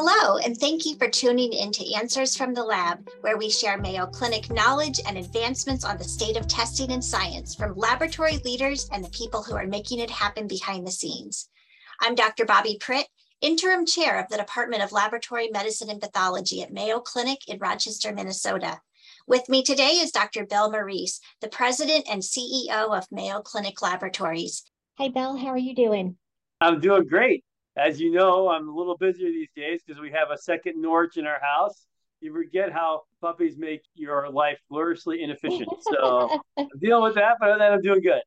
Hello, and thank you for tuning in to Answers from the Lab, where we share Mayo Clinic knowledge and advancements on the state of testing and science from laboratory leaders and the people who are making it happen behind the scenes. I'm Dr. Bobbi Pritt, interim chair of the Department of Laboratory Medicine and Pathology at Mayo Clinic in Rochester, Minnesota. With me today is Dr. Bill Morice, the president and CEO of Mayo Clinic Laboratories. Hey, Bill, how are you doing? I'm doing great as you know, I'm a little busier these days because we have a second Norch in our house. You forget how puppies make your life gloriously inefficient. So I'm dealing with that, but other than that, I'm doing good.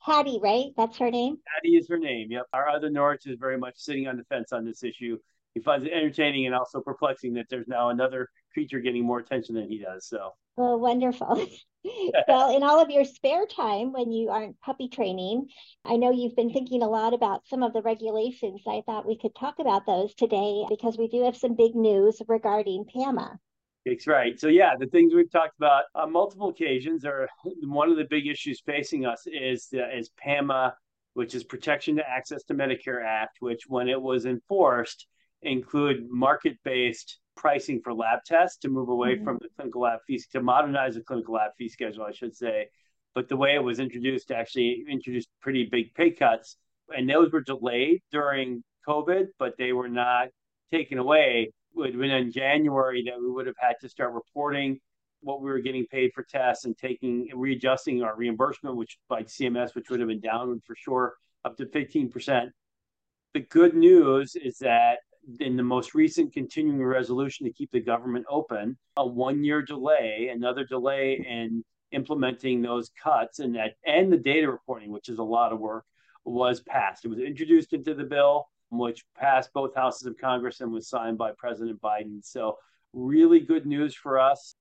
Hattie, right? That's her name? Hattie is her name. Yep. Our other Norch is very much sitting on the fence on this issue. He finds it entertaining and also perplexing that there's now another creature getting more attention than he does. So, well, wonderful. well, in all of your spare time when you aren't puppy training, I know you've been thinking a lot about some of the regulations. I thought we could talk about those today because we do have some big news regarding PAMA. That's right. So, yeah, the things we've talked about on multiple occasions are one of the big issues facing us is, uh, is PAMA, which is Protection to Access to Medicare Act, which when it was enforced, include market based pricing for lab tests to move away mm-hmm. from the clinical lab fees to modernize the clinical lab fee schedule, I should say. But the way it was introduced actually introduced pretty big pay cuts, and those were delayed during COVID, but they were not taken away. It would have been in January that we would have had to start reporting what we were getting paid for tests and taking and readjusting our reimbursement, which by CMS, which would have been downward for sure, up to 15%. The good news is that in the most recent continuing resolution to keep the government open, a one year delay, another delay in implementing those cuts and that and the data reporting, which is a lot of work, was passed. It was introduced into the bill, which passed both houses of Congress and was signed by President Biden. So really good news for us.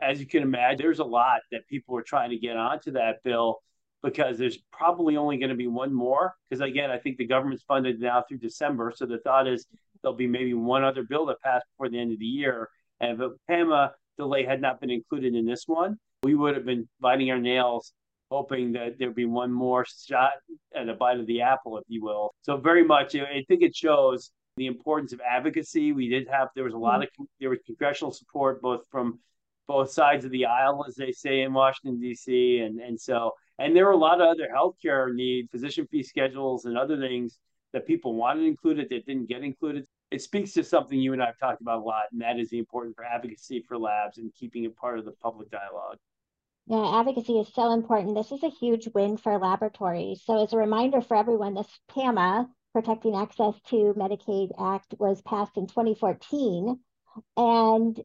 As you can imagine, there's a lot that people are trying to get onto that bill because there's probably only going to be one more. Because again, I think the government's funded now through December. So the thought is there'll be maybe one other bill that passed before the end of the year. And if a PAMA delay had not been included in this one, we would have been biting our nails, hoping that there'd be one more shot at a bite of the apple, if you will. So very much, I think it shows the importance of advocacy. We did have there was a lot of mm-hmm. there was congressional support both from both sides of the aisle, as they say in Washington D.C. and and so and there were a lot of other healthcare needs, physician fee schedules, and other things that people wanted included that didn't get included. It speaks to something you and I have talked about a lot, and that is the importance for advocacy for labs and keeping it part of the public dialogue. Yeah, advocacy is so important. This is a huge win for laboratories. So, as a reminder for everyone, this PAMA, Protecting Access to Medicaid Act, was passed in 2014. And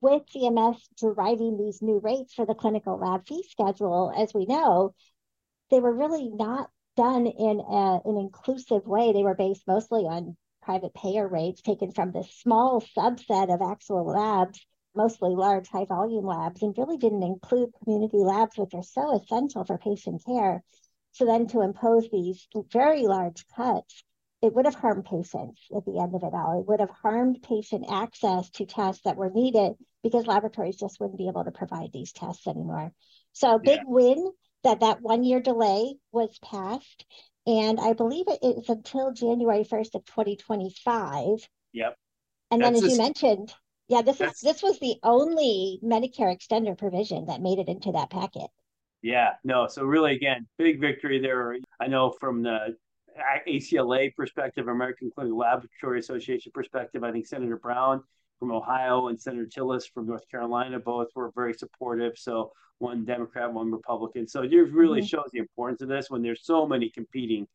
with CMS deriving these new rates for the clinical lab fee schedule, as we know, they were really not done in a, an inclusive way. They were based mostly on private payer rates taken from this small subset of actual labs, mostly large, high volume labs, and really didn't include community labs, which are so essential for patient care. So then to impose these very large cuts, it would have harmed patients at the end of it all. It would have harmed patient access to tests that were needed because laboratories just wouldn't be able to provide these tests anymore. So big yeah. win that that one year delay was passed. And I believe it is until January 1st of 2025. Yep. And That's then as you mentioned, yeah, this is this was the only Medicare extender provision that made it into that packet. Yeah, no. So really, again, big victory there. I know from the ACLA perspective, American Clinical Laboratory Association perspective, I think Senator Brown from Ohio and Senator Tillis from North Carolina both were very supportive. So one Democrat, one Republican. So it really mm-hmm. shows the importance of this when there's so many competing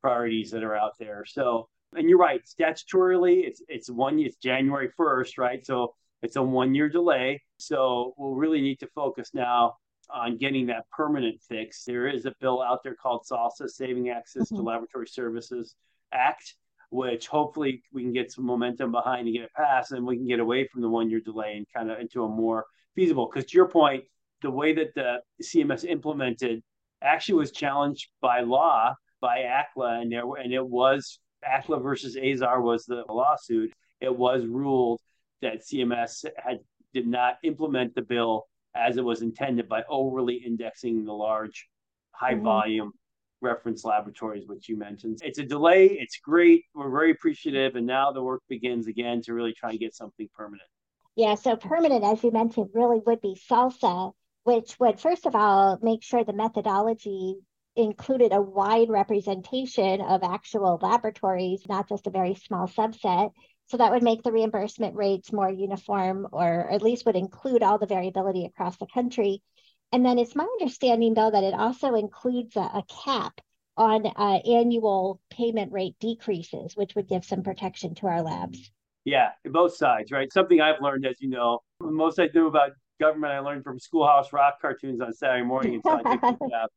priorities that are out there. So and you're right, statutorily it's it's one it's January 1st, right? So it's a one year delay. So we'll really need to focus now on getting that permanent fix. There is a bill out there called SALSA, Saving Access mm-hmm. to Laboratory Services Act, which hopefully we can get some momentum behind to get it passed and we can get away from the one year delay and kind of into a more feasible. Because to your point, the way that the CMS implemented actually was challenged by law by ACLA, and there and it was ACLA versus Azar was the lawsuit. It was ruled that CMS had did not implement the bill as it was intended by overly indexing the large, high mm-hmm. volume reference laboratories, which you mentioned. It's a delay. It's great. We're very appreciative. And now the work begins again to really try and get something permanent. Yeah, so permanent, as you mentioned, really would be SALSA, which would, first of all, make sure the methodology included a wide representation of actual laboratories, not just a very small subset. So that would make the reimbursement rates more uniform, or at least would include all the variability across the country. And then it's my understanding, though, that it also includes a, a cap on uh, annual payment rate decreases, which would give some protection to our labs. Yeah, both sides, right? Something I've learned, as you know, most I knew about government I learned from Schoolhouse Rock cartoons on Saturday morning. And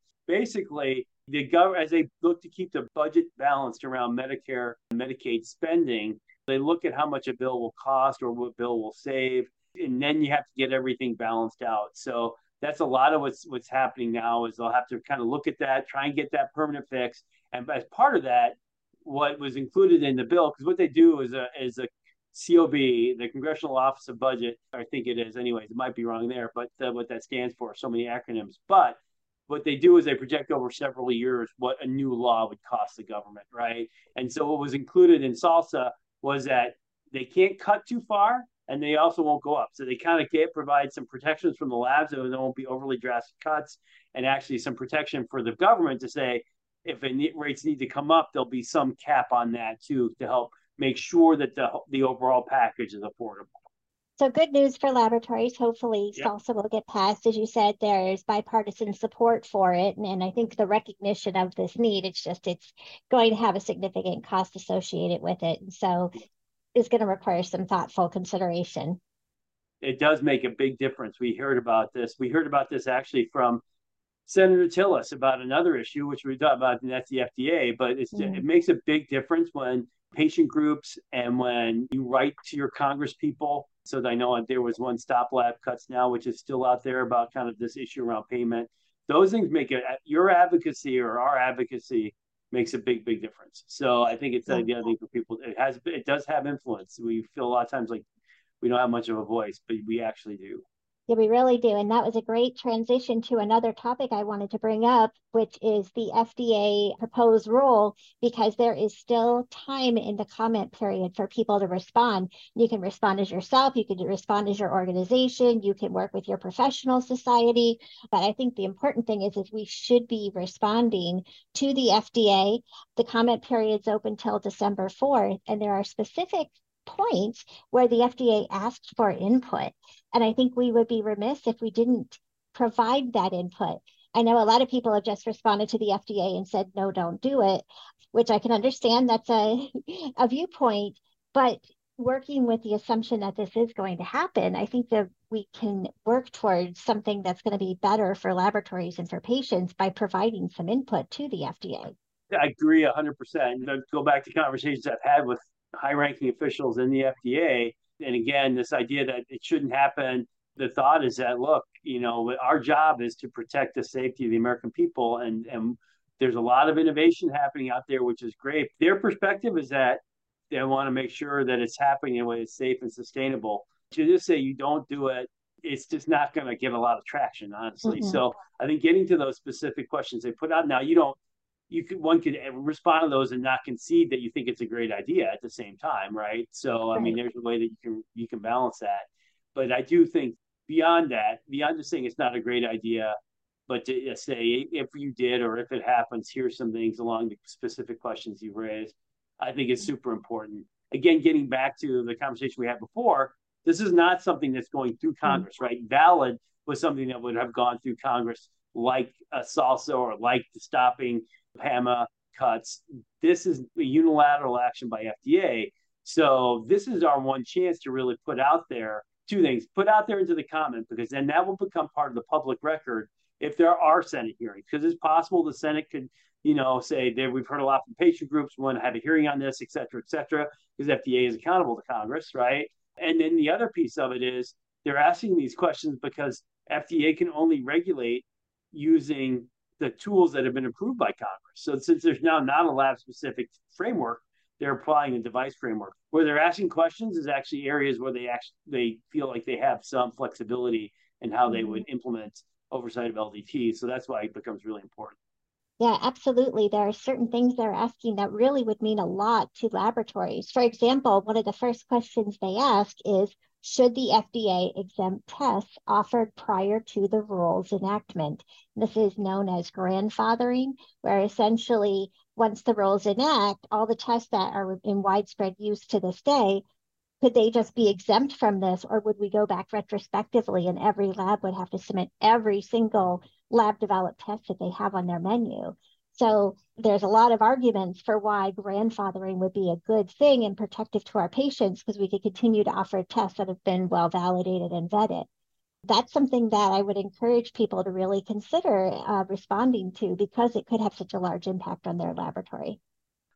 basically, the government, as they look to keep the budget balanced around Medicare and Medicaid spending, they look at how much a bill will cost or what bill will save, and then you have to get everything balanced out. So that's a lot of what's what's happening now is they'll have to kind of look at that, try and get that permanent fix, and as part of that, what was included in the bill, because what they do is a is a COB, the Congressional Office of Budget, I think it is, anyways. It might be wrong there, but uh, what that stands for, so many acronyms. But what they do is they project over several years what a new law would cost the government, right? And so what was included in SALSA was that they can't cut too far and they also won't go up. So they kind of get provide some protections from the labs so there won't be overly drastic cuts and actually some protection for the government to say if rates need to come up, there'll be some cap on that too to help make sure that the the overall package is affordable. So good news for laboratories. Hopefully, yep. SALSA will get passed. As you said, there's bipartisan support for it, and, and I think the recognition of this need. It's just it's going to have a significant cost associated with it, and so is going to require some thoughtful consideration. It does make a big difference. We heard about this. We heard about this actually from Senator Tillis about another issue, which we talked about, and that's the FDA. But mm-hmm. it makes a big difference when patient groups and when you write to your Congress people. So I know there was one stop lab cuts now, which is still out there about kind of this issue around payment. Those things make it your advocacy or our advocacy makes a big, big difference. So I think it's the other thing for people. It has, it does have influence. We feel a lot of times like we don't have much of a voice, but we actually do. Yeah, we really do. And that was a great transition to another topic I wanted to bring up, which is the FDA proposed rule, because there is still time in the comment period for people to respond. You can respond as yourself, you can respond as your organization, you can work with your professional society. But I think the important thing is, is we should be responding to the FDA. The comment period is open till December 4th, and there are specific points where the FDA asked for input. And I think we would be remiss if we didn't provide that input. I know a lot of people have just responded to the FDA and said, no, don't do it, which I can understand that's a, a viewpoint. But working with the assumption that this is going to happen, I think that we can work towards something that's going to be better for laboratories and for patients by providing some input to the FDA. I agree 100%. Go back to conversations I've had with high ranking officials in the FDA. And again, this idea that it shouldn't happen, the thought is that, look, you know, our job is to protect the safety of the American people. And, and there's a lot of innovation happening out there, which is great. Their perspective is that they want to make sure that it's happening in a way that's safe and sustainable. To just say you don't do it, it's just not going to get a lot of traction, honestly. Mm-hmm. So I think getting to those specific questions they put out now, you don't you could one could respond to those and not concede that you think it's a great idea at the same time, right? So I mean, there's a way that you can you can balance that. But I do think beyond that, beyond just saying it's not a great idea, but to say if you did or if it happens, here's some things along the specific questions you raised. I think is super important. Again, getting back to the conversation we had before, this is not something that's going through mm-hmm. Congress, mm-hmm. right? Valid was something that would have gone through Congress, like a SALSA or like the stopping PAMA cuts. This is a unilateral action by FDA. So this is our one chance to really put out there two things. Put out there into the comment because then that will become part of the public record if there are Senate hearings. Because it's possible the Senate could, you know, say that we've heard a lot from patient groups, we want to have a hearing on this, et cetera, et cetera, because FDA is accountable to Congress, right? And then the other piece of it is they're asking these questions because FDA can only regulate using the tools that have been approved by Congress. So since there's now not a lab specific framework, they're applying a device framework. Where they're asking questions is actually areas where they actually they feel like they have some flexibility in how they would mm-hmm. implement oversight of LDT. So that's why it becomes really important. Yeah, absolutely. There are certain things they're asking that really would mean a lot to laboratories. For example, one of the first questions they ask is Should the FDA exempt tests offered prior to the rule's enactment? This is known as grandfathering, where essentially, once the rules enact, all the tests that are in widespread use to this day could they just be exempt from this or would we go back retrospectively and every lab would have to submit every single lab developed test that they have on their menu so there's a lot of arguments for why grandfathering would be a good thing and protective to our patients because we could continue to offer tests that have been well validated and vetted that's something that I would encourage people to really consider uh, responding to because it could have such a large impact on their laboratory.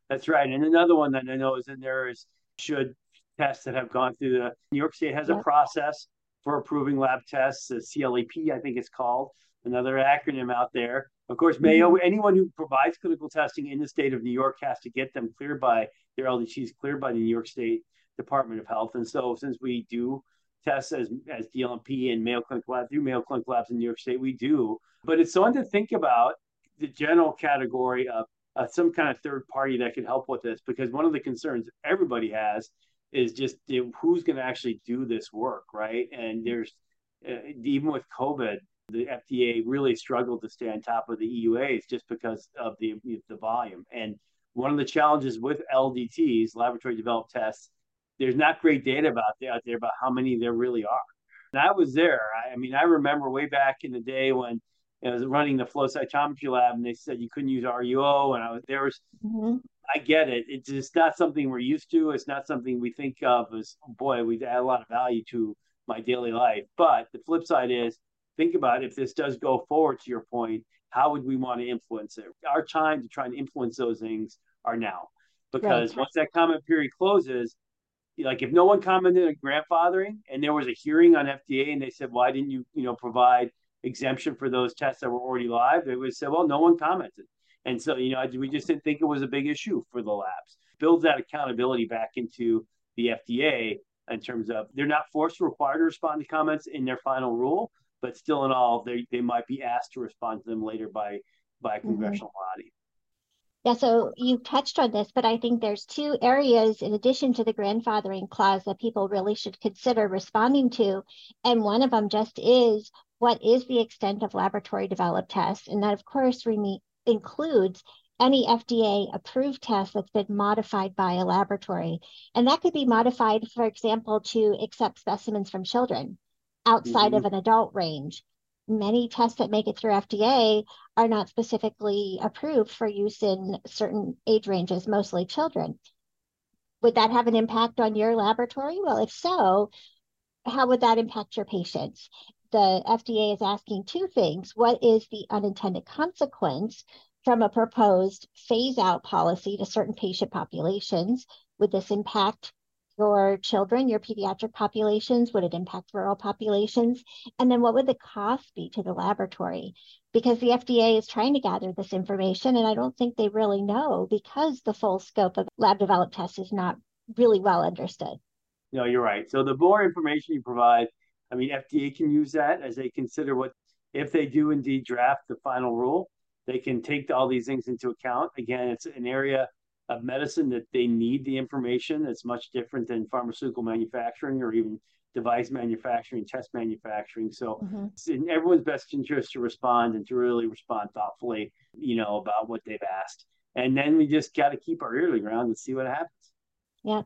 That's right. And another one that I know is in there is should tests that have gone through the New York State has yep. a process for approving lab tests, the CLEP, I think it's called, another acronym out there. Of course, Mayo, mm-hmm. anyone who provides clinical testing in the state of New York has to get them cleared by their LDTs cleared by the New York State Department of Health. And so since we do tests as, as DLMP and Mayo Clinic Lab through Mayo Clinic Labs in New York State, we do. But it's something to think about the general category of uh, some kind of third party that could help with this because one of the concerns everybody has is just you know, who's going to actually do this work, right? And there's uh, even with COVID, the FDA really struggled to stay on top of the EUAs just because of the the volume. And one of the challenges with LDTs, laboratory developed tests, there's not great data about out there about how many there really are. And I was there. I, I mean, I remember way back in the day when I was running the flow cytometry lab, and they said you couldn't use RUO, and I was there was mm-hmm. I get it. It's just not something we're used to. It's not something we think of as, boy, we add a lot of value to my daily life. But the flip side is, think about if this does go forward to your point, how would we want to influence it? Our time to try and influence those things are now. Because right. once that comment period closes, like if no one commented on grandfathering and there was a hearing on FDA and they said, why didn't you, you know, provide exemption for those tests that were already live? They would say, well, no one commented. And so, you know, we just didn't think it was a big issue for the labs. Builds that accountability back into the FDA in terms of they're not forced to require to respond to comments in their final rule, but still in all, they, they might be asked to respond to them later by by a mm-hmm. congressional mm-hmm. body. Yeah, so you touched on this, but I think there's two areas in addition to the grandfathering clause that people really should consider responding to. And one of them just is what is the extent of laboratory developed tests? And that, of course, re- includes any FDA approved test that's been modified by a laboratory. And that could be modified, for example, to accept specimens from children outside mm-hmm. of an adult range. Many tests that make it through FDA are not specifically approved for use in certain age ranges, mostly children. Would that have an impact on your laboratory? Well, if so, how would that impact your patients? the FDA is asking two things. What is the unintended consequence from a proposed phase out policy to certain patient populations? Would this impact your children, your pediatric populations? Would it impact rural populations? And then what would the cost be to the laboratory? Because the FDA is trying to gather this information, and I don't think they really know because the full scope of lab developed tests is not really well understood. No, you're right. So the more information you provide, I mean, FDA can use that as they consider what, if they do indeed draft the final rule, they can take all these things into account. Again, it's an area of medicine that they need the information that's much different than pharmaceutical manufacturing or even device manufacturing, test manufacturing. So mm-hmm. it's in everyone's best interest to respond and to really respond thoughtfully, you know, about what they've asked. And then we just got to keep our ear to the ground and see what happens. Yeah.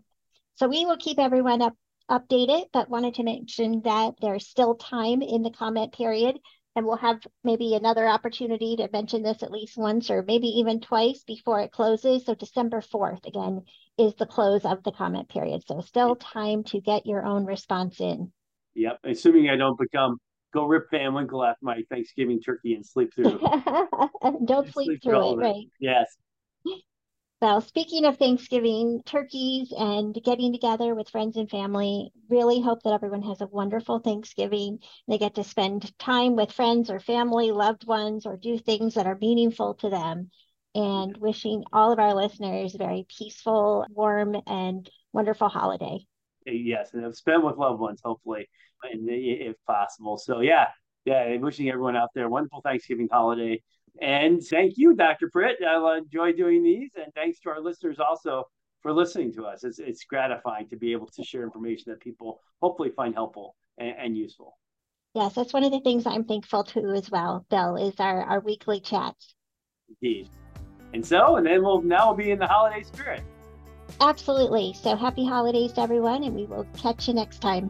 So we will keep everyone up updated, but wanted to mention that there's still time in the comment period. And we'll have maybe another opportunity to mention this at least once or maybe even twice before it closes. So December 4th, again, is the close of the comment period. So still time to get your own response in. Yep. Assuming I don't become go rip Van Winkle after my Thanksgiving turkey and sleep through. don't sleep, sleep through, through it, right? Yes. Well, speaking of Thanksgiving, turkeys and getting together with friends and family, really hope that everyone has a wonderful Thanksgiving. They get to spend time with friends or family, loved ones, or do things that are meaningful to them. And wishing all of our listeners a very peaceful, warm, and wonderful holiday. Yes, and spend with loved ones, hopefully, if possible. So, yeah, yeah, wishing everyone out there a wonderful Thanksgiving holiday. And thank you, Dr. Pritt. I enjoy doing these. And thanks to our listeners also for listening to us. It's, it's gratifying to be able to share information that people hopefully find helpful and, and useful. Yes, that's one of the things I'm thankful to as well, Bill, is our, our weekly chats. Indeed. And so, and then we'll now we'll be in the holiday spirit. Absolutely. So happy holidays to everyone, and we will catch you next time.